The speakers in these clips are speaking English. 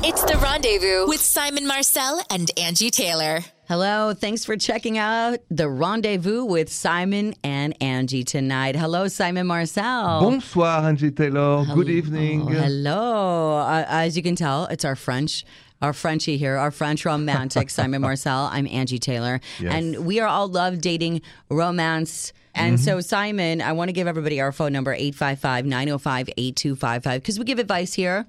It's the rendezvous with Simon Marcel and Angi Taylor. Hello, thanks for checking out the rendezvous with Simon and Angi tonight. Hello, Simon Marcel. Bonsoir, Angi Taylor. Good evening. Oh, hello. Uh, as you can tell, it's our French. Our Frenchie here, our French romantic, Simon Marcel. I'm Angi Taylor. Yes. And we are all love dating romance. And so, Simon, I want to give everybody our phone number 855 905 8255 because we give advice here.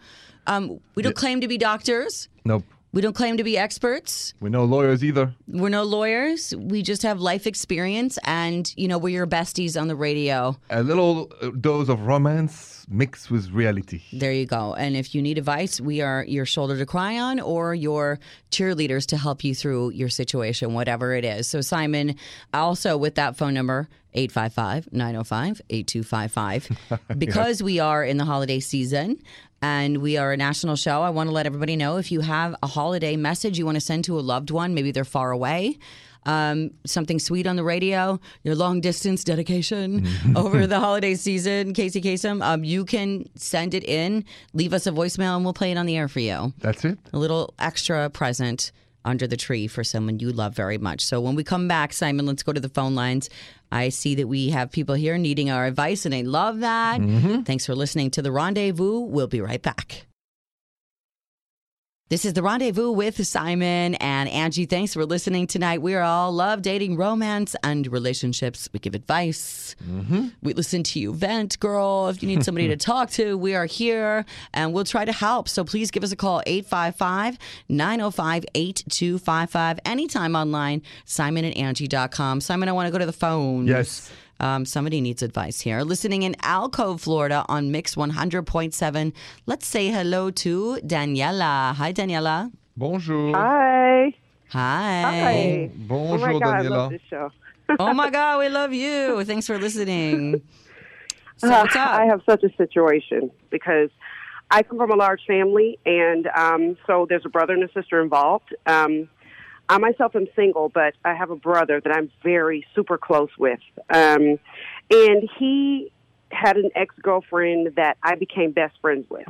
Um, we don't claim to be doctors, Nope. we don't claim to be experts. We're no lawyers either. We're no lawyers. We just have life experience, and you know we're your besties on the radio. A little dose of romance mixed with reality. There you go. And if you need advice, we are your shoulder to cry on, or your cheerleaders to help you through your situation, whatever it is. So Simon, also with that phone number. 855-905-8255 because we are in the holiday season and we are a national show i want to let everybody know if you have a holiday message you want to send to a loved one maybe they're far away um, something sweet on the radio, your long distance dedication over the holiday season, Casey Kasem, um, you can send it in, leave us a voicemail, and we'll play it on the air for you. That's it. A little extra present under the tree for someone you love very much. So when we come back, Simon, let's go to the phone lines. I see that we have people here needing our advice, and I love that. Mm-hmm. Thanks for listening to The Rendezvous. We'll be right back. This is The Rendezvous with Simon and Angi. Thanks for listening tonight. We are all love dating, romance, and relationships. We give advice. Mm-hmm. We listen to you vent, girl. If you need somebody to talk to, we are here and we'll try to help. So please give us a call 855 905 8255. Anytime online, simonandangie.com. Simon, I want to go to the phone. Yes. Um, somebody needs advice here. Listening in Alcove, Florida on Mix 100.7. Let's say hello to Daniela. Hi, Daniela. Bonjour. Hi. Hi. Hi. Bonjour, oh my God, I Daniela. love this show. Oh my God, we love you. Thanks for listening. So Uh, what's up? I have such a situation because I come from a large family, and um, so there's a brother and a sister involved. Um, I myself am single, but I have a brother that I'm very super close with, um, and he had an ex girlfriend that I became best friends with.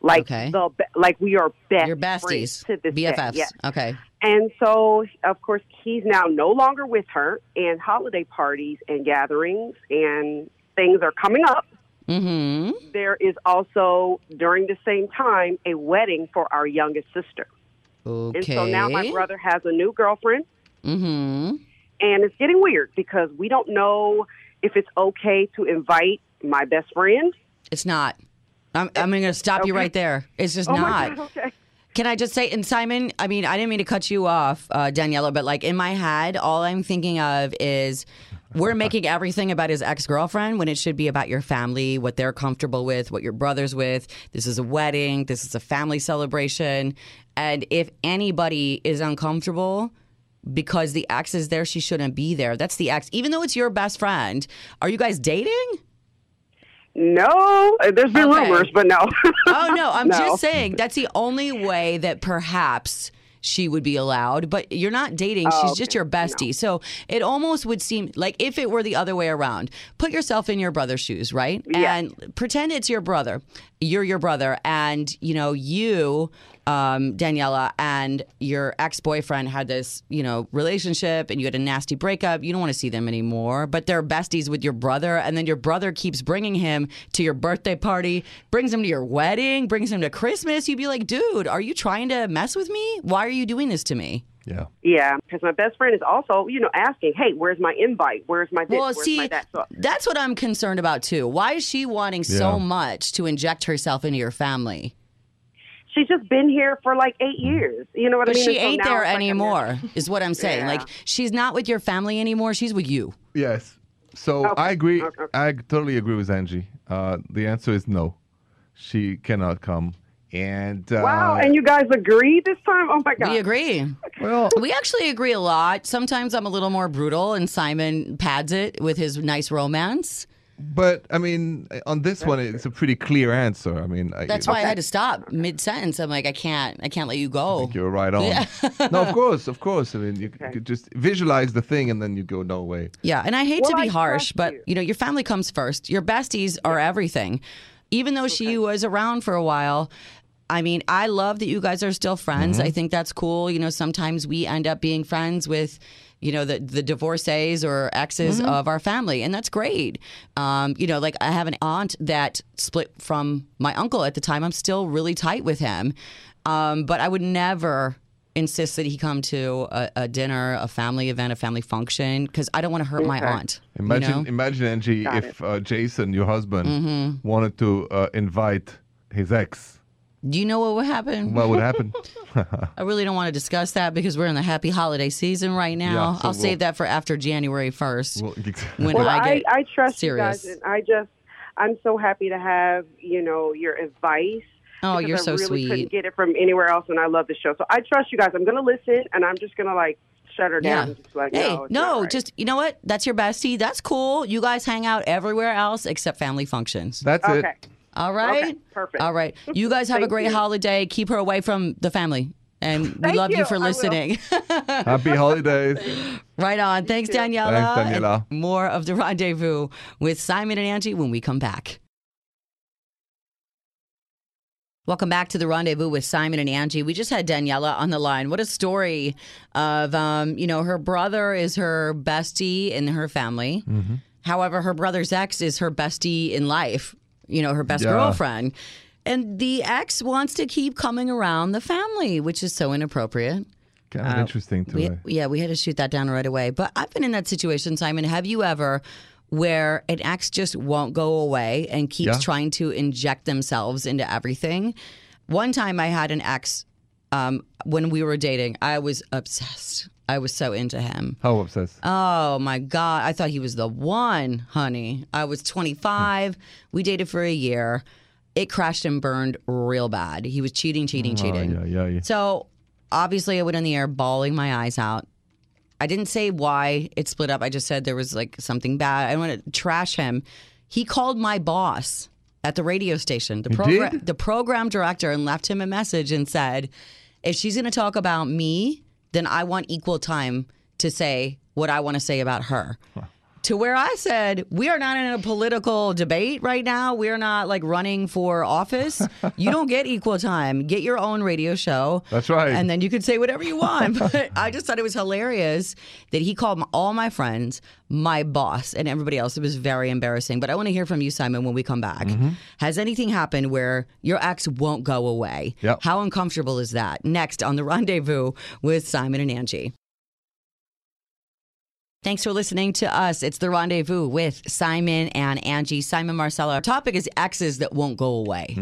Like Okay. the like we are best Your besties, to this day. BFFs. Yes. Okay. And so, of course, he's now no longer with her, and holiday parties and gatherings and things are coming up. Mm-hmm. There is also, during the same time, a wedding for our youngest sister. Okay. And so now my brother has a new girlfriend, Mm-hmm. and it's getting weird because we don't know if it's okay to invite my best friend. It's not. I'm, I'm going to stop you right there. It's just Oh not. my God, okay. Can I just say, and Simon, I mean, I didn't mean to cut you off, uh, Daniela, but like in my head, all I'm thinking of is we're making everything about his ex girlfriend when it should be about your family, what they're comfortable with, what your brother's with. This is a wedding, this is a family celebration. And if anybody is uncomfortable, because the ex is there, she shouldn't be there. That's the ex. Even though it's your best friend, are you guys dating? No, uh, there's been Okay. rumors, but no. Oh no, I'm No. just saying that's the only way that perhaps she would be allowed, but you're not dating. Oh, She's just your bestie. So it almost would seem like if it were the other way around. Put yourself in your brother's shoes, right? Yeah. And pretend it's your brother. You're your brother and you know, you um, Daniela and your ex-boyfriend had this, you know, relationship and you had a nasty breakup. You don't want to see them anymore, but they're besties with your brother and then your brother keeps bringing him to your birthday party, brings him to your wedding, brings him to Christmas. You'd be like, "Dude, are you trying to mess with me? Why are you doing this to me?" Yeah. yeah, because my best friend is also, you know, asking, "Hey, where's my invite? Where's my this? Well, where's see, my that?" So, that's what I'm concerned about too. Why is she wanting so much to inject herself into your family? She's just been here for like eight years. You know what But I mean? she And so ain't now there it's like anymore, is what I'm saying. Yeah. Like she's not with your family anymore. She's with you. Yes. So Okay, I agree. okay. I totally agree with Angi. Uh, the answer is no. She cannot come. And uh, Wow, and you guys agree this time? Oh my god! We agree. well, We actually agree a lot. Sometimes I'm a little more brutal, and Simon pads it with his nice romance. But I mean, on this one, it's a pretty clear answer. I mean, I- That's why I had to stop mid sentence. I'm like, I can't, I can't let you go. You're right on. Yeah. no, of course, of course. I mean, you could just visualize the thing, and then you go, "No way." Yeah, and I hate to be I harsh, but you. you know, your family comes first. Your besties are everything. Even though she was around for a while, I mean, I love that you guys are still friends. Mm-hmm. I think that's cool. You know, sometimes we end up being friends with, you know, the the divorcees or exes Mm-hmm. of our family, and that's great. Um, you know, like I have an aunt that split from my uncle at the time. I'm still really tight with him, um, but I would never insist that he come to a, a dinner, a family event, a family function because I don't want to hurt my Okay. aunt. you Imagine, know? imagine Angi, Got if uh, Jason, your husband, Mm-hmm. wanted to uh, invite his ex. Do you know what would happen? What would happen? I really don't want to discuss that because we're in the happy holiday season right now. Yeah, so I'll we'll- save that for after January 1st. well, when Well, I I, get I, trust serious. you guys, and I just I'm so happy to have you know your advice. Oh, you're I so really sweet. Couldn't get it from anywhere else, and I love the show. So I trust you guys. I'm going to listen, and I'm just going to like shut her down. and Just like, hey, no, no, right. just you know what? That's your bestie. That's cool. You guys hang out everywhere else except family functions. That's it. Okay. All right. Okay, perfect. All right. You guys have a great you. holiday. Keep her away from the family. And we Thank love you, you. for listening. Happy holidays. right on. Thanks, Daniela. Thanks, Daniela. And more of the rendezvous with Simon and Angi when we come back. Welcome back to the rendezvous with Simon and Angi. We just had Daniela on the line. What a story of, um, you know, her brother is her bestie in her family. However, her brother's ex is her bestie in life, you know, her best Yeah. girlfriend. And the ex wants to keep coming around the family, which is so inappropriate. Kind of interesting to We, me. yeah, we had to shoot that down right away. But I've been in that situation, Simon. Have you ever where an ex just won't go away and keeps Yeah. trying to inject themselves into everything? One time I had an ex um, when we were dating. I was obsessed. I was so into him. How obsessed? Oh my God. I thought he was the one, honey. I was 25. we dated for a year. It crashed and burned real bad. He was cheating, cheating, oh, cheating. Oh, yeah, yeah, yeah. So obviously, I went in the air bawling my eyes out. I didn't say why it split up. I just said there was like something bad. I want to trash him. He called my boss at the radio station, the program, the program director, and left him a message and said, "If she's going to talk about me, then I want equal time to say what I want to say about her." To where I said, we are not in a political debate right now. We're not like running for office. you don't get equal time. Get your own radio show. That's right. And then you could say whatever you want. But I just thought it was hilarious that he called all my friends my boss and everybody else. It was very embarrassing. But I want to hear from you, Simon, when we come back. Mm-hmm. Has anything happened where your ex won't go away? Yep. How uncomfortable is that? Next on the rendezvous with Simon and Angi. Thanks for listening to us. It's the rendezvous with Simon and Angi. Simon Marcella. Our topic is exes that won't go away.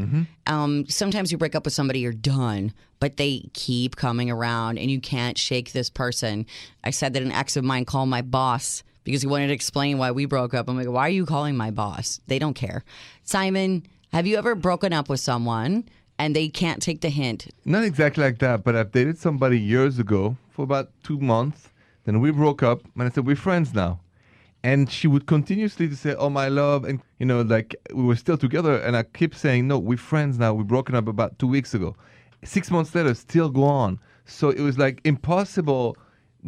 Um, sometimes you break up with somebody, you're done, but they keep coming around and you can't shake this person. I said that an ex of mine called my boss because he wanted to explain why we broke up. I'm like, why are you calling my boss? They don't care. Simon, have you ever broken up with someone and they can't take the hint? Not exactly like that, but I've dated somebody years ago for about two months. Then we broke up, and I said we're friends now. And she would continuously to say, "Oh my love," and you know, like we were still together. And I keep saying, "No, we're friends now. We're broken up about two weeks ago." Six months later, still go on. So it was like impossible.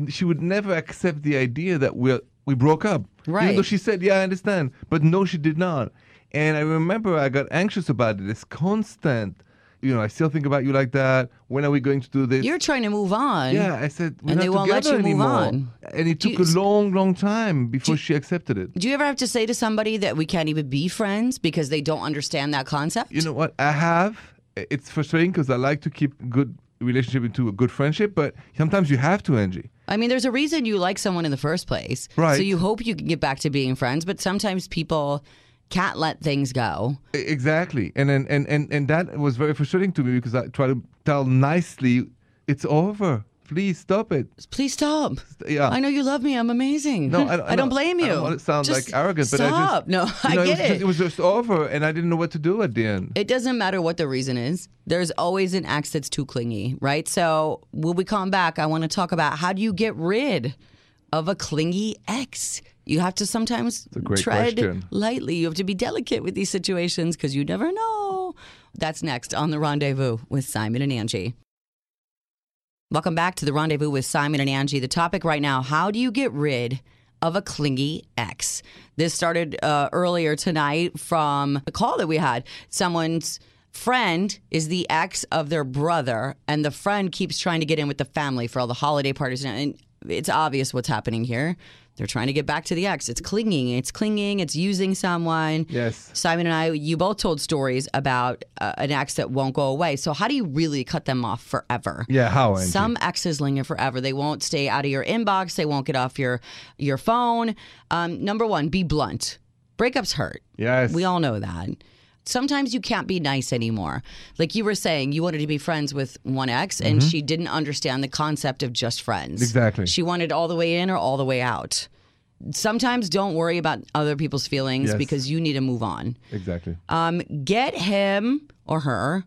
She would never accept the idea that we we broke up. Even Right. though she said, "Yeah, I understand," but no, she did not. And I remember I got anxious about it. It's constant. You know, I still think about you like that. When are we going to do this? You're trying to move on. yeah, I said, we're And not they won't let together you move anymore. on. And it took you- a long, long time before she accepted it. Do you ever have to say to somebody that we can't even be friends because they don't understand that concept? You know what? I have. It's frustrating because I like to keep good relationship into a good friendship, but sometimes you have to, Angi. I mean, there's a reason you like someone in the first place. Right. So you hope you can get back to being friends, but sometimes people can't let things go. Exactly. And then and, and, and that was very frustrating to me because I try to tell nicely, it's over. Please stop it. Please stop. Yeah. I know you love me. I'm amazing. No, I don't, I don't blame you. I don't want to sound Just like arrogant, but I stop. just no, you I know, get it. Was it. just, it was just over, and I didn't know what to do at the end. It doesn't matter what the reason is. There's always an ex that's too clingy, right? So when we come back, I want to talk about how do you get rid of a clingy ex? You have to sometimes tread question. lightly. You have to be delicate with these situations because you never know. That's next on the rendezvous with Simon and Angi. Welcome back to the rendezvous with Simon and Angi. The topic right now how do you get rid of a clingy ex? This started uh, earlier tonight from a call that we had. Someone's Friend is the ex of their brother, and the friend keeps trying to get in with the family for all the holiday parties. And it's obvious what's happening here. They're trying to get back to the ex. It's clinging. It's clinging. It's using someone. Yes. Simon and I, you both told stories about uh, an ex that won't go away. So how do you really cut them off forever? Yeah, how, Angi? Some exes linger forever. They won't stay out of your inbox. They won't get off your your phone. Um, number one, be blunt. Breakups hurt. Yes. We all know that. Sometimes you can't be nice anymore. Like you were saying, you wanted to be friends with one ex, and she didn't understand the concept of just friends. Mm-hmm. Exactly. She wanted all the way in or all the way out. Sometimes don't worry about other people's feelings Yes. because you need to move on. Exactly. Um, get him or her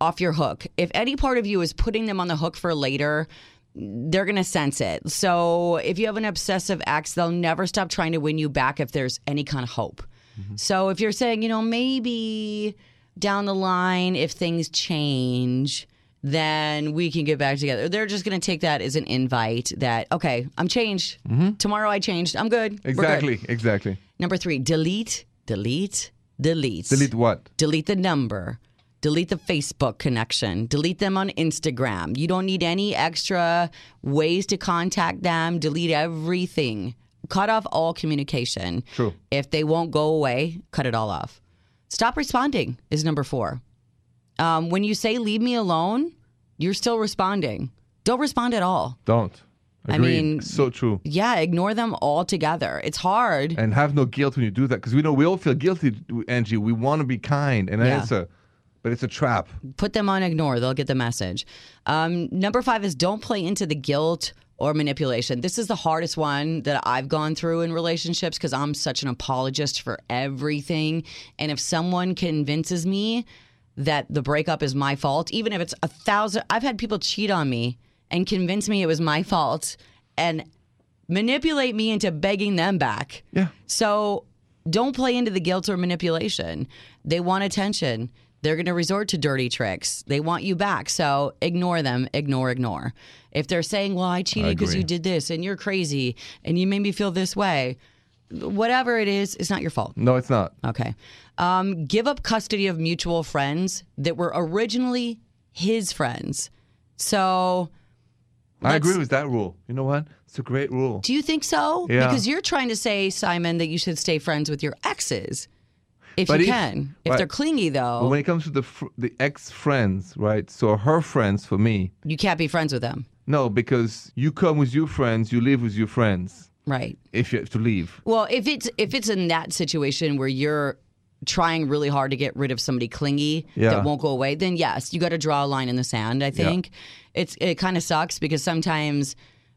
off your hook. If any part of you is putting them on the hook for later, they're going to sense it. So if you have an obsessive ex, they'll never stop trying to win you back if there's any kind of hope. Mm-hmm. So if you're saying, you know, maybe down the line, if things change, then we can get back together. They're just going to take that as an invite that, okay, I'm changed. Mm-hmm. Tomorrow I changed. I'm good. We're good. Exactly. Exactly. Number three, delete, delete, delete. Delete what? Delete the number. Delete the Facebook connection. Delete them on Instagram. You don't need any extra ways to contact them. Delete everything. Cut off all communication. True. If they won't go away, cut it all off. Stop responding is number four. Um, when you say leave me alone, you're still responding. Don't respond at all. Don't. I mean- so true. Yeah, ignore them altogether. It's hard. And have no guilt when you do that, because we know we all feel guilty, Angi. We want to be kind, and Yeah. it's a, but it's a trap. put them on ignore. They'll get the message. Um, number five is don't play into the guilt or manipulation. This is the hardest one that I've gone through in relationships because I'm such an apologist for everything. And if someone convinces me that the breakup is my fault, even if it's a thousand, I've had people cheat on me and convince me it was my fault and manipulate me into begging them back. Yeah. So don't play into the guilt or manipulation. They want attention. They're going to resort to dirty tricks. They want you back. So ignore them, ignore, ignore. If they're saying, well, I cheated because you did this and you're crazy and you made me feel this way, whatever it is, it's not your fault. No, it's not. Okay. Um, give up custody of mutual friends that were originally his friends. So I agree with that rule. You know what? It's a great rule. do you think so? Yeah. Because you're trying to say, Simon, that you should stay friends with your exes. If But you if- can. If right. they're clingy, But though, when it comes to the fr- the ex friends, right? So her friends for me, you can't be friends with them. No, because you come with your friends, you live with your friends. Right. If you have to leave, Well, if it's if it's in that situation where you're trying really hard to get rid of somebody clingy Yeah. that won't go away, then yes, you got to draw a line in the sand. I think it's it kind of sucks because sometimes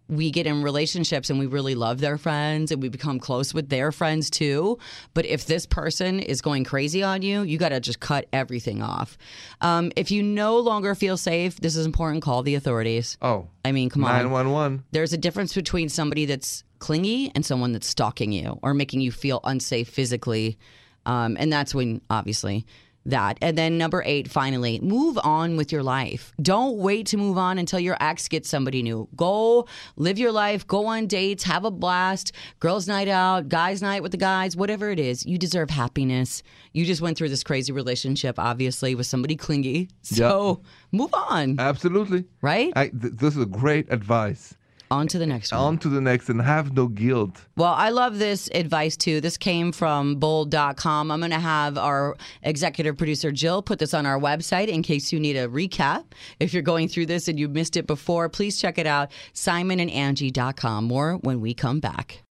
we get in relationships and we really love their friends and we become close with their friends too. But if this person is going crazy on you, you got to just cut everything off. Um, if you no longer feel safe, this is important. Call the authorities. oh, I mean, come on nine one one. there's a difference between somebody that's clingy and someone that's stalking you or making you feel unsafe physically. Um, and that's when, obviously, that. And then number eight, finally, move on with your life. Don't wait to move on until your ex gets somebody new. Go live your life, go on dates, have a blast, girls' night out, guys' night with the guys, whatever it is. You deserve happiness. You just went through this crazy relationship, obviously, with somebody clingy. So move on, Absolutely. right? I, th- this is great advice. On to the next one. On to the next, and have no guilt. Well, I love this advice too. This came from bolde.com. I'm going to have our executive producer Jill put this on our website in case you need a recap. If you're going through this and you missed it before, please check it out. SimonandAngie.com. More when we come back.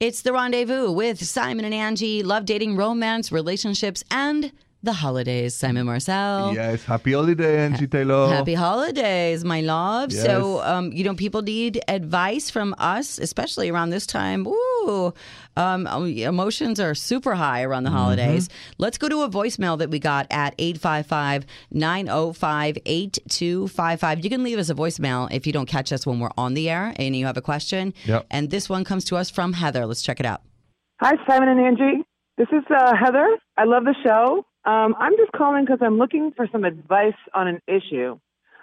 It's the rendezvous with Simon and Angi. Love dating, romance, relationships, and the holidays. Simon Marcel. Yes, happy holiday, Angi Taylor. Happy holidays, my love. So, um, you know, people need advice from us, especially around this time. Ooh, um, emotions are super high around the holidays. Let's go to a voicemail that we got at 855 905 8255. You can leave us a voicemail if you don't catch us when we're on the air and you have a question. Yep. And this one comes to us from Heather. Let's check it out. Hi, Simon and Angi. This is uh, Heather. I love the show. Um, I'm just calling because I'm looking for some advice on an issue.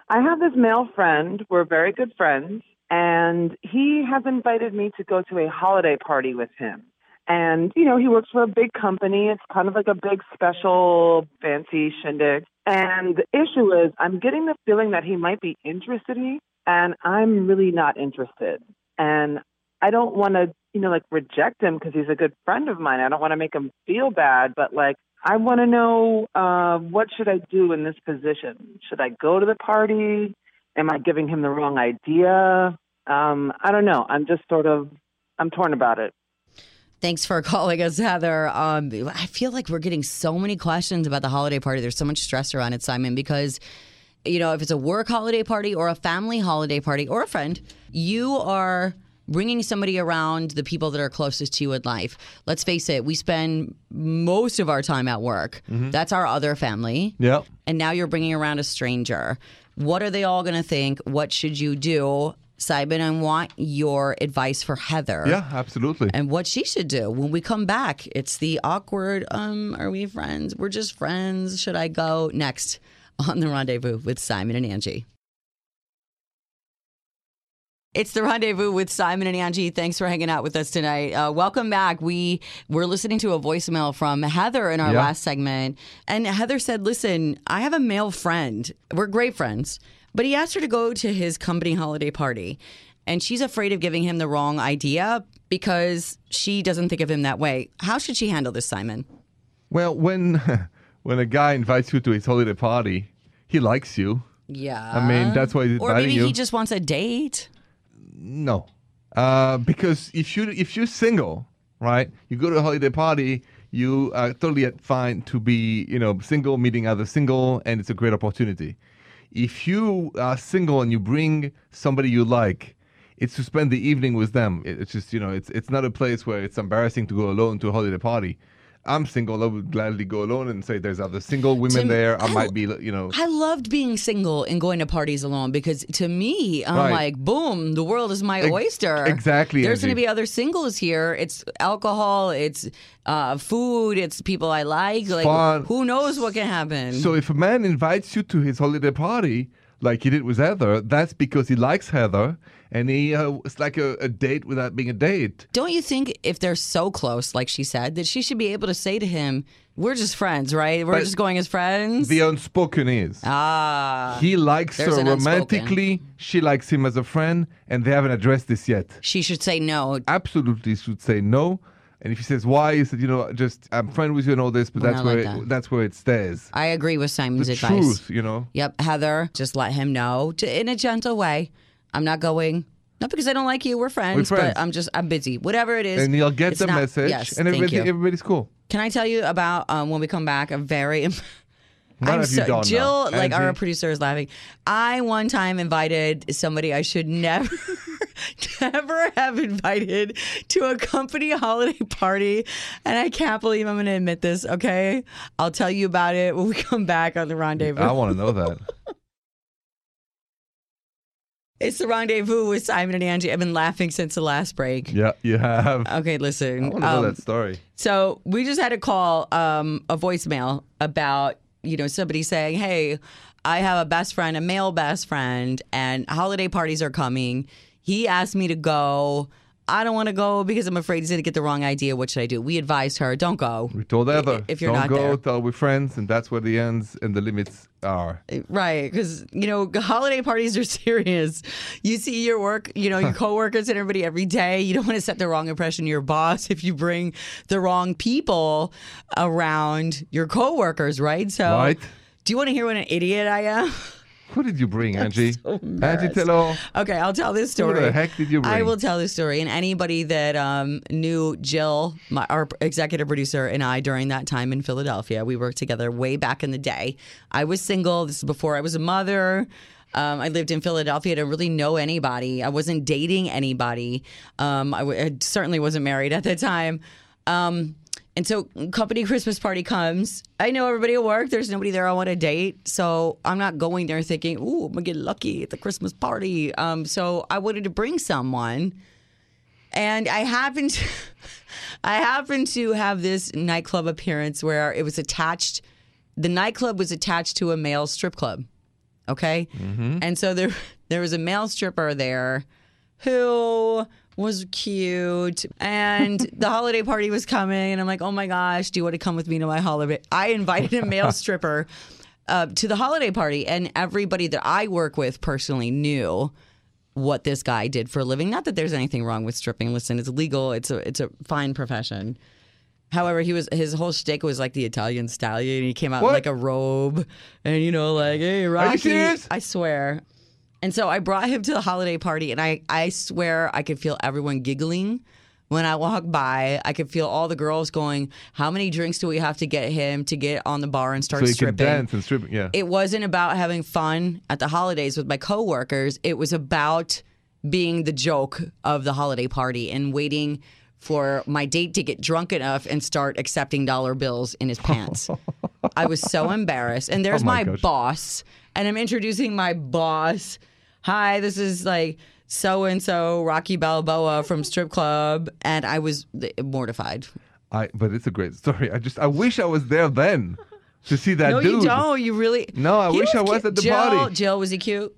I have this male friend. We're very good friends, and he has invited me to go to a holiday party with him. And, you know, he works for a big company. It's kind of like a big special fancy shindig. And the issue is I'm getting the feeling that he might be interested in me and I'm really not interested. And I don't want to, you know, like reject him because he's a good friend of mine. I don't want to make him feel bad, but like I want to know uh, what should I do in this position? Should I go to the party? Am I giving him the wrong idea? Um, I don't know. I'm just sort of I'm torn about it. Thanks for calling us, Heather. Um, I feel like we're getting so many questions about the holiday party. There's so much stress around it, Simon, because you know if it's a work holiday party or a family holiday party or a friend, you are bringing somebody around the people that are closest to you in life. Let's face it, we spend most of our time at work. That's our other family. Yeah. And now you're bringing around a stranger. What are they all going to think? What should you do? Simon, I want your advice for Heather. Yeah, absolutely. And what she should do when we come back. It's the awkward, um, are we friends? We're just friends. Should I go? Next on the rendezvous with Simon and Angi. It's the rendezvous with Simon and Angi. Thanks for hanging out with us tonight. Uh, welcome back. We were listening to a voicemail from Heather in our Yeah. last segment, and Heather said, "Listen, I have a male friend. We're great friends, but he asked her to go to his company holiday party, and she's afraid of giving him the wrong idea because she doesn't think of him that way. How should she handle this, Simon? Well, when when a guy invites you to his holiday party, he likes you. Yeah, I mean, that's why he's or maybe you. he just wants a date. No, uh, because if you if you're single, right, you go to a holiday party, you are totally fine to be you know single, meeting other single, and it's a great opportunity. If you are single and you bring somebody you like, it's to spend the evening with them. It's just you know it's it's not a place where it's embarrassing to go alone to a holiday party. I'm single. I would gladly go alone and say there's other single women To- there. I I- might be you know I loved being single and going to parties alone because to me, I'm Right. like, boom, the world is my Ex- oyster. exactly, There's going to be other singles here. It's alcohol, it's uh, food, it's people I like. Like, Fun. who knows what can happen? So if a man invites you to his holiday party, like he did with Heather, that's because he likes Heather, and he uh, it's like a, a date without being a date. Don't you think if they're so close, like she said, that she should be able to say to him, "We're just friends, right? We're But just going as friends." The unspoken is ah, he likes there's her an unspoken. romantically, she likes him as a friend, and they haven't addressed this yet. she should say no. Absolutely should say no. And if he says why, he said, you know, just I'm friend with you and all this, but Well, that's I like where that. it, that's where it stays. I agree with Simon's The advice. truth, you know. Yep, Heather, just let him know to, in a gentle way. I'm not going. Not because I don't like you. We're friends, We're friends. but I'm just I'm busy. Whatever it is, And you'll get it's the not- message, Yes, and thank everybody, you. everybody's cool. Can I tell you about um, when we come back? A very. I'm have you so, done now? Jill, like our Angi? producer, is laughing. I one time invited somebody I should never, never have invited to a company holiday party, and I can't believe I'm going to admit this. Okay, I'll tell you about it when we come back on the rendezvous. I want to know that. It's the rendezvous with Simon and Angi. I've been laughing since the last break. yeah, you have. Okay, listen. I want to know um, that story. So we just had a call, um, a voicemail about you know somebody saying, "Hey, I have a best friend, a male best friend, and holiday parties are coming. He asked me to go. I don't want to go because I'm afraid he's going to get the wrong idea. What should I do?" We advised her, "Don't go." We told Heather, if you're don't not go there. till we're friends, and that's where the ends and the limits are. Uh, right, because you know holiday parties are serious. You see your work, you know your coworkers and everybody every day. You don't want to set the wrong impression to your boss if you bring the wrong people around your coworkers, right? So, Right. do you want to hear what an idiot I am? Who did you bring, Angi? so Angi, tell all. Okay, I'll tell this Who story. the heck did you bring? I will tell this story. And anybody that um, knew Jill, my, our executive producer, and I during that time in Philadelphia, we worked together way back in the day. I was single. This is before I was a mother. Um, I lived in Philadelphia. I didn't really know anybody. I wasn't dating anybody. Um, I, w- I certainly wasn't married at the time. Um, and so, company Christmas party comes. I know everybody at work. There's nobody there I want to date. So, I'm not going there thinking, ooh, I'm going to get lucky at the Christmas party. Um, so, I wanted to bring someone. And I happened to, I happened to have this nightclub appearance where it was attached, the nightclub was attached to a male strip club. Okay. And so there, there was a male stripper there who was cute. And the holiday party was coming. And I'm like, oh my gosh, do you want to come with me to my holiday? I invited a male stripper uh, to the holiday party. And everybody that I work with personally knew what this guy did for a living. Not that there's anything wrong with stripping. Listen, it's legal. It's a it's a fine profession. However, he was his whole shtick was like the Italian stallion. He came out in like a robe, and you know, like, hey, Rocky. I swear. And so I brought him to the holiday party, and I I swear I could feel everyone giggling when I walked by. I could feel all the girls going, "How many drinks do we have to get him to get on the bar and start So you stripping?" can dance and strip. Yeah. it wasn't about having fun at the holidays with my coworkers. It was about being the joke of the holiday party and waiting for my date to get drunk enough and start accepting dollar bills in his pants. I was so embarrassed. And there's Oh my my, boss, and I'm introducing my boss. Hi, this is like so and so Rocky Balboa from Strip Club, and I was mortified. I. But it's a great story. I just. I wish I was there then to see that no, dude. No, you don't. You really. No, I He wish I was cute. at the Jill, party. Jill, was he cute?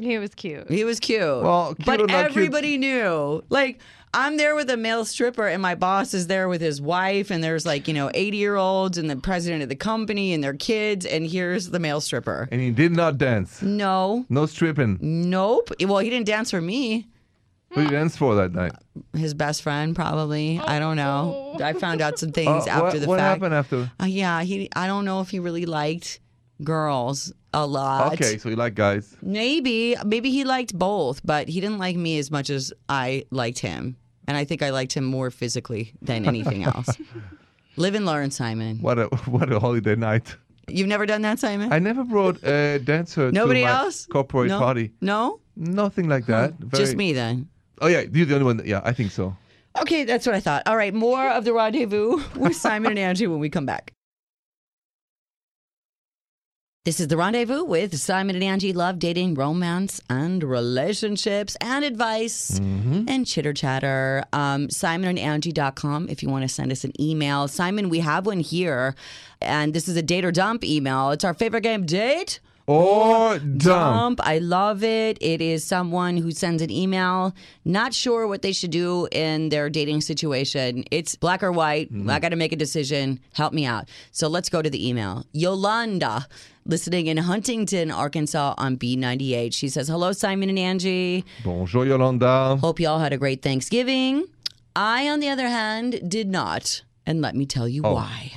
He was cute. He was cute. Well, cute but or not cute- everybody knew. Like, I'm there with a male stripper, and my boss is there with his wife, and there's like, you know, 80 year olds and the president of the company and their kids, and here's the male stripper. And he did not dance. No, No stripping. nope. Well, he didn't dance for me. Who did you dance for that night? His best friend, probably. I don't know. I found out some things Uh, after what, the what fact. happened after? Uh, yeah, he. I don't know if he really liked girls a lot. Okay, so he liked guys. Maybe, maybe he liked both, but he didn't like me as much as I liked him. And I think I liked him more physically than anything else. Live and learn, Simon. What a what a holiday night. You've never done that, Simon? I never brought a dancer Nobody else? corporate no? party. No? Nothing like that. Just Very- me then. Oh yeah, you're the only one. That, yeah, I think so. Okay, that's what I thought. All right, more of the rendezvous with Simon and Angi when we come back. This is the rendezvous with Simon and Angi. Love, dating, romance, and relationships, and advice and chitter chatter. Um, SimonandAngie.com if you want to send us an email. Simon, we have one here, and this is a date or dump email. It's our favorite game, date Or dump. dump. I love it. It is someone who sends an email, not sure what they should do in their dating situation. It's black or white. Mm-hmm. I got to make a decision. Help me out. So let's go to the email. Yolanda, listening in Huntington, Arkansas on B98. She says, Hello, Simon and Angi. Bonjour, Yolanda. Hope you all had a great Thanksgiving. I, on the other hand, did not. And let me tell you oh. why.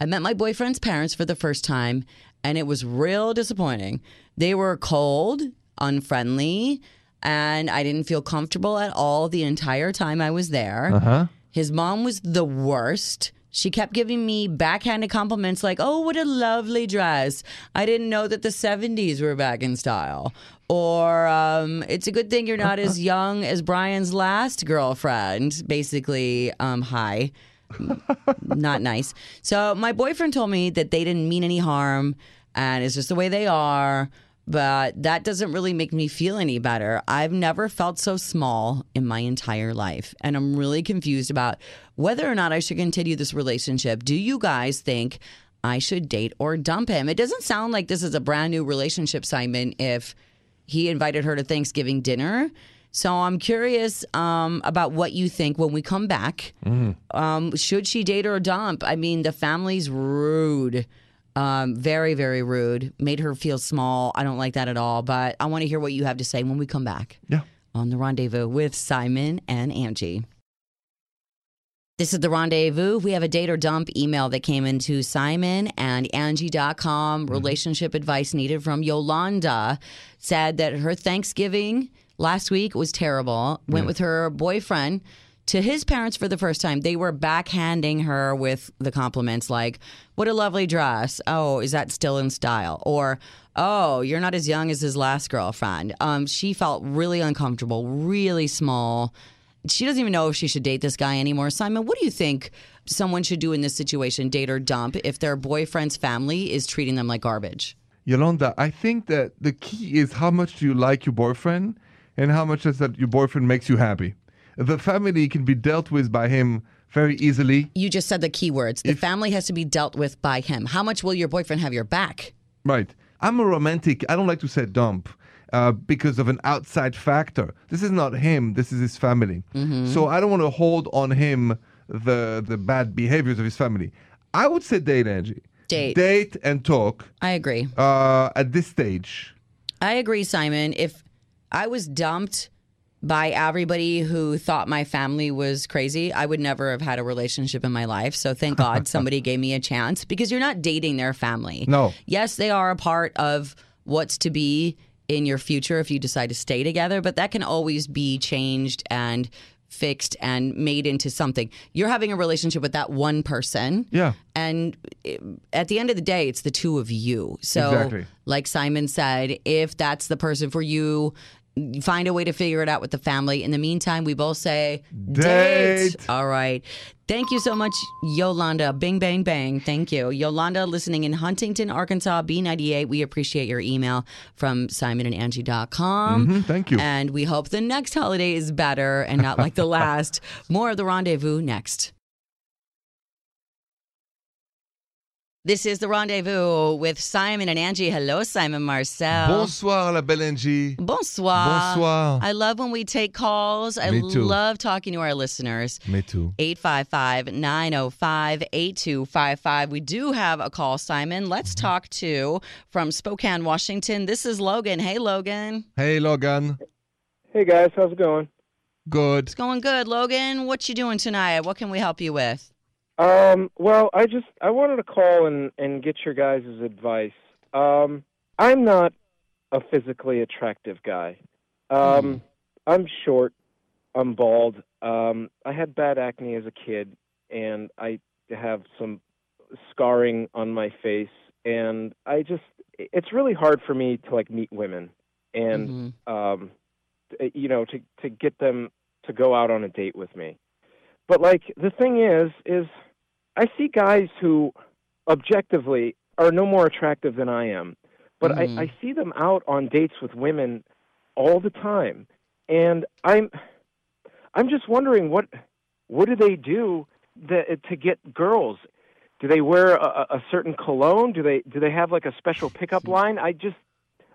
I met my boyfriend's parents for the first time, and it was real disappointing. They were cold, unfriendly, and I didn't feel comfortable at all the entire time I was there. Huh? His mom was the worst. She kept giving me backhanded compliments like, oh, what a lovely dress. I didn't know that the 70s were back in style. Or, um, it's a good thing you're not as young as Brian's last girlfriend. Basically, um, hi. Not nice. So, my boyfriend told me that they didn't mean any harm and it's just the way they are. But that doesn't really make me feel any better. I've never felt so small in my entire life. And I'm really confused about whether or not I should continue this relationship. Do you guys think I should date or dump him? It doesn't sound like this is a brand new relationship, Simon, if he invited her to Thanksgiving dinner. So I'm curious um, about what you think when we come back. Um, should she date or dump? I mean, the family's rude. Um, very, very rude. Made her feel small. I don't like that at all. But I want to hear what you have to say when we come back Yeah. on the rendezvous with Simon and Angi. This is the rendezvous. We have a date or dump email that came into Simon and Angi.com. Relationship advice needed from Yolanda. Said that her Thanksgiving last week was terrible. Went with her boyfriend to his parents for the first time. They were backhanding her with the compliments like, What a lovely dress. Oh, is that still in style? Or, Oh, you're not as young as his last girlfriend. Um, she felt really uncomfortable, really small. She doesn't even know if she should date this guy anymore. Simon, what do you think someone should do in this situation, date or dump, if their boyfriend's family is treating them like garbage? Yolanda, I think that the key is how much do you like your boyfriend and how much is that your boyfriend makes you happy. The family can be dealt with by him very easily. You just said the key words. The family has to be dealt with by him. How much will your boyfriend have your back? Right. I'm a romantic. I don't like to say dump. uh, because of an outside factor. This is not him. This is his family. So I don't want to hold on him the the bad behaviors of his family. I would say date Angi. Date. Date and talk I agree. uh, at this stage. I agree, Simon. If I was dumped by everybody who thought my family was crazy, I would never have had a relationship in my life. So thank God somebody gave me a chance because you're not dating their family. No. Yes, they are a part of what's to be in your future if you decide to stay together, but that can always be changed and fixed and made into something. You're having a relationship with that one person. Yeah. And at the end of the day, it's the two of you. So, Exactly. like Simon said, if that's the person for you, find a way to figure it out with the family. In the meantime, we both say Date. All right. Thank you so much, Yolanda. Bing, bang, bang. Thank you. Yolanda, listening in Huntington, Arkansas, B98. We appreciate your email from simonandangie.com. Mhm, thank you. And we hope the next holiday is better and not like the last. More of the rendezvous next. This is the rendezvous with Simon and Angi. Hello, Simon Marcel. Bonsoir, la belle Angi. Bonsoir. Bonsoir. I love when we take calls. I Me too. love talking to our listeners. Me too. 855 905 8255. We do have a call, Simon. Let's Mm-hmm. talk to from Spokane, Washington. This is Logan. Hey, Logan. Hey, Logan. Hey guys, how's it going? Good. It's going good. Logan, what you doing tonight? What can we help you with? Um, well, I just I wanted to call and and get your guys' advice. Um, I'm not a physically attractive guy. Um, I'm short. I'm bald. Um, I had bad acne as a kid, and I have some scarring on my face, and I just it's really hard for me to like meet women and Mhm. um, you know, to to get them to go out on a date with me. But like the thing is, is I see guys who objectively are no more attractive than I am, but Mhm. I, I see them out on dates with women all the time, and I'm I'm just wondering what what do they do that, to get girls? Do they wear a, a certain cologne? Do they do they have like a special pickup line? I just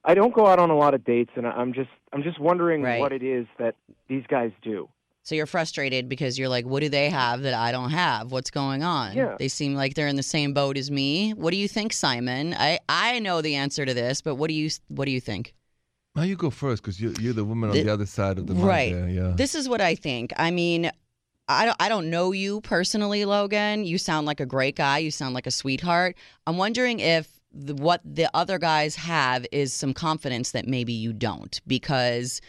I don't go out on a lot of dates, and I'm just I'm just wondering Right. what it is that these guys do. So you're frustrated because you're like, what do they have that I don't have? What's going on? Yeah. They seem like they're in the same boat as me. What do you think, Simon? I, I know the answer to this, but what do you what do you think? Now you go first because you're, you're the woman on The- the other side of the mic right. there, Yeah. This is what I think. I mean, I don't, I don't know you personally, Logan. You sound like a great guy. You sound like a sweetheart. I'm wondering if the, what the other guys have is some confidence that maybe you don't, because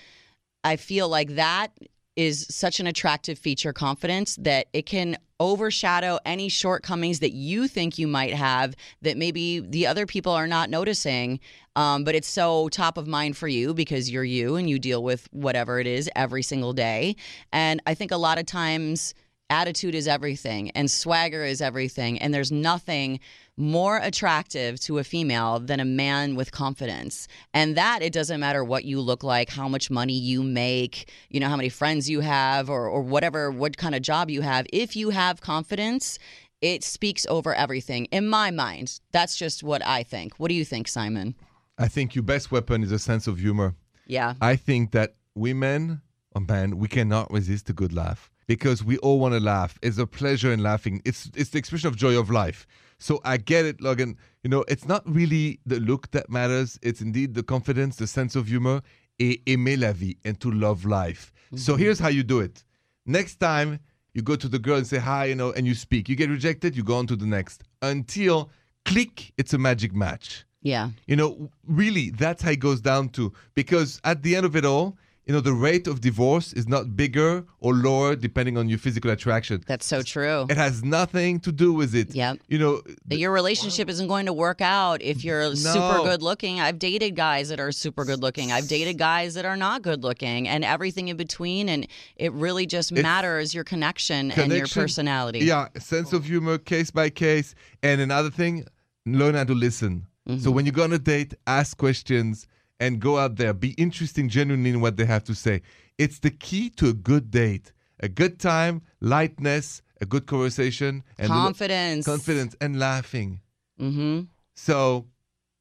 I feel like that is such an attractive feature, confidence, that it can overshadow any shortcomings that you think you might have that maybe the other people are not noticing. Um, but it's so top of mind for you because you're you and you deal with whatever it is every single day. And I think a lot of times attitude is everything and swagger is everything. And there's nothing more attractive to a female than a man with confidence. And that it doesn't matter what you look like, how much money you make, you know, how many friends you have, or, or whatever, what kind of job you have. If you have confidence, it speaks over everything in my mind. That's just what I think. What do you think, Simon? I think your best weapon is a sense of humor. Yeah. I think that women or men, we cannot resist a good laugh because we all want to laugh. It's a pleasure in laughing. It's it's the expression of joy of life. So I get it, Logan. You know, it's not really the look that matters. It's indeed the confidence, the sense of humor, et aimer la vie, and to love life. So mm-hmm. here's how you do it. Next time you go to the girl and say hi, you know, and you speak. You get rejected, you go on to the next. Until click, it's a magic match. Yeah. You know, really, that's how it goes down to. Because at the end of it all, you know, the rate of divorce is not bigger or lower depending on your physical attraction. That's so true. It has nothing to do with it. yeah You know, That your relationship isn't going to work out if you're super good looking. I've dated guys that are super good looking. I've dated guys that are not good looking and everything in between. And it really just matters your connection, and your personality. Yeah, sense of humor, case by case. And another thing, learn how to listen. Mm-hmm. So when you go on a date, ask questions and go out there. Be interesting genuinely in what they have to say. It's the key to a good date. A good time, lightness, a good conversation, and Confidence. confidence, and laughing. Mm-hmm. So,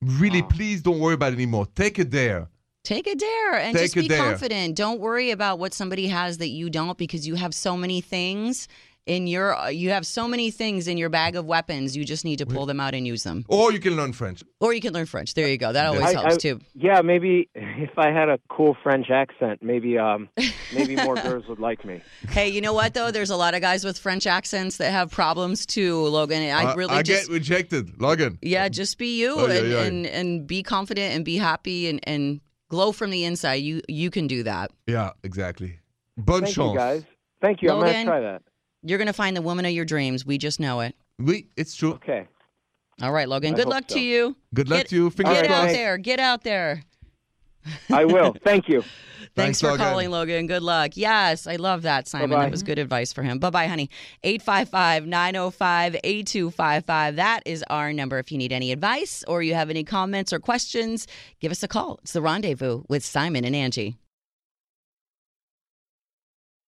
really, please don't worry about it anymore. Take it there. Take a dare and Take just be confident. Don't worry about what somebody has that you don't because you have so many things in your you have so many things in your bag of weapons. You just need to pull them out and use them. Or you can learn French. Or you can learn French. There you go. That always I- helps I- too. Yeah, maybe if I had a cool French accent, maybe um, maybe more girls would like me. Hey, you know what though? There's a lot of guys with French accents that have problems too, Logan. I really I just get rejected. Logan. yeah, just be you Oh, yeah, and, yeah. and and be confident and be happy and and glow from the inside. You you can do that. Yeah, exactly. Bonne Thank chance. you, guys. Thank you. I'm Logan? gonna try that. You're gonna find the woman of your dreams. We just know it. Oui, it's true. Okay. All right, Logan. I Good luck so. to you. Good luck Get- to you. Fingers Get right, out there. Get out there. I will. Thank you. Thanks, Thanks, for Logan. calling, Logan. Good luck. Yes, I love that, Simon. Bye-bye. That was good advice for him. Bye bye, honey. 855 905 8255. That is our number. If you need any advice or you have any comments or questions, give us a call. It's the rendezvous with Simon and Angi.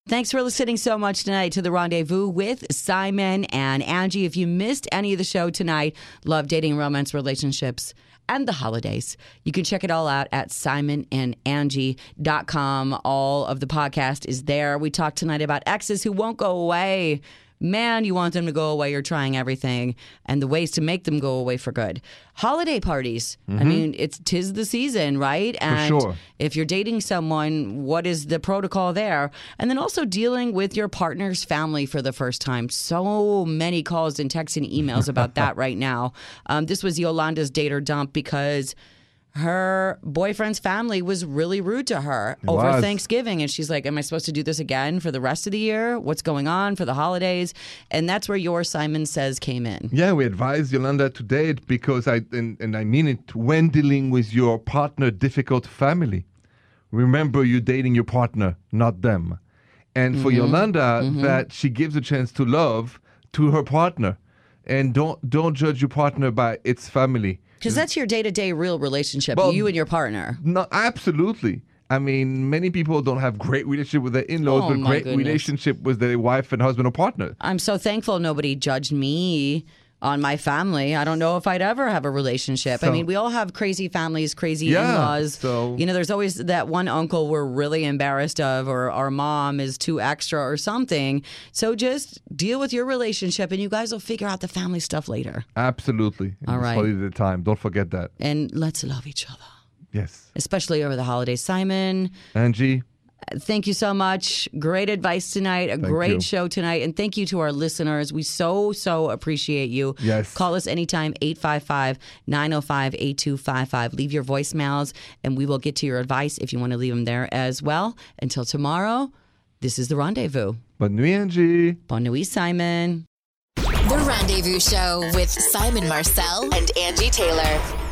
Thanks for listening so much tonight to the rendezvous with Simon and Angi. If you missed any of the show tonight, love dating, romance, relationships, and the holidays, you can check it all out at simonandangie.com. All of the podcast is there. We talked tonight about exes who won't go away. Man, you want them to go away. You're trying everything, and the ways to make them go away for good. Holiday parties. I mean, it's tis the season, right? And sure. if you're dating someone, what is the protocol there? And then also dealing with your partner's family for the first time. So many calls and texts and emails about that right now. Um, this was Yolanda's date or dump because her boyfriend's family was really rude to her over was. Thanksgiving. And she's like, Am I supposed to do this again for the rest of the year? What's going on for the holidays? And that's where your Simon Says came in. Yeah, we advise Yolanda to date because I and, and I mean it when dealing with your partner difficult family. Remember you're dating your partner, not them. And for Mm-hmm. Yolanda, that she gives a chance to love to her partner. And don't don't judge your partner by its family. Because that's your day to day real relationship, Well, you and your partner. No, absolutely. I mean, many people don't have great relationship with their in-laws, Oh, but great goodness. relationship with their wife and husband or partner. I'm so thankful nobody judged me on my family. I don't know if I'd ever have a relationship. I mean, we all have crazy families, crazy Yeah, in-laws. so- you know, there's always that one uncle we're really embarrassed of, or our mom is too extra, or something. So just deal with your relationship, and you guys will figure out the family stuff later. Absolutely. In All right. holiday time. Don't forget that. And let's love each other, Yes. especially over the holidays. Simon, Angi, Thank you so much. Great advice tonight. A great you. show tonight. And thank you to our listeners. We so, so appreciate you. Yes. Call us anytime, 855 905 8255. Leave your voicemails, and we will get to your advice if you want to leave them there as well. Until tomorrow, this is The Rendezvous. bonne nuit, Angi. Bonne nuit, Simon. The Rendezvous Show with Simon Marcel and Angi Taylor.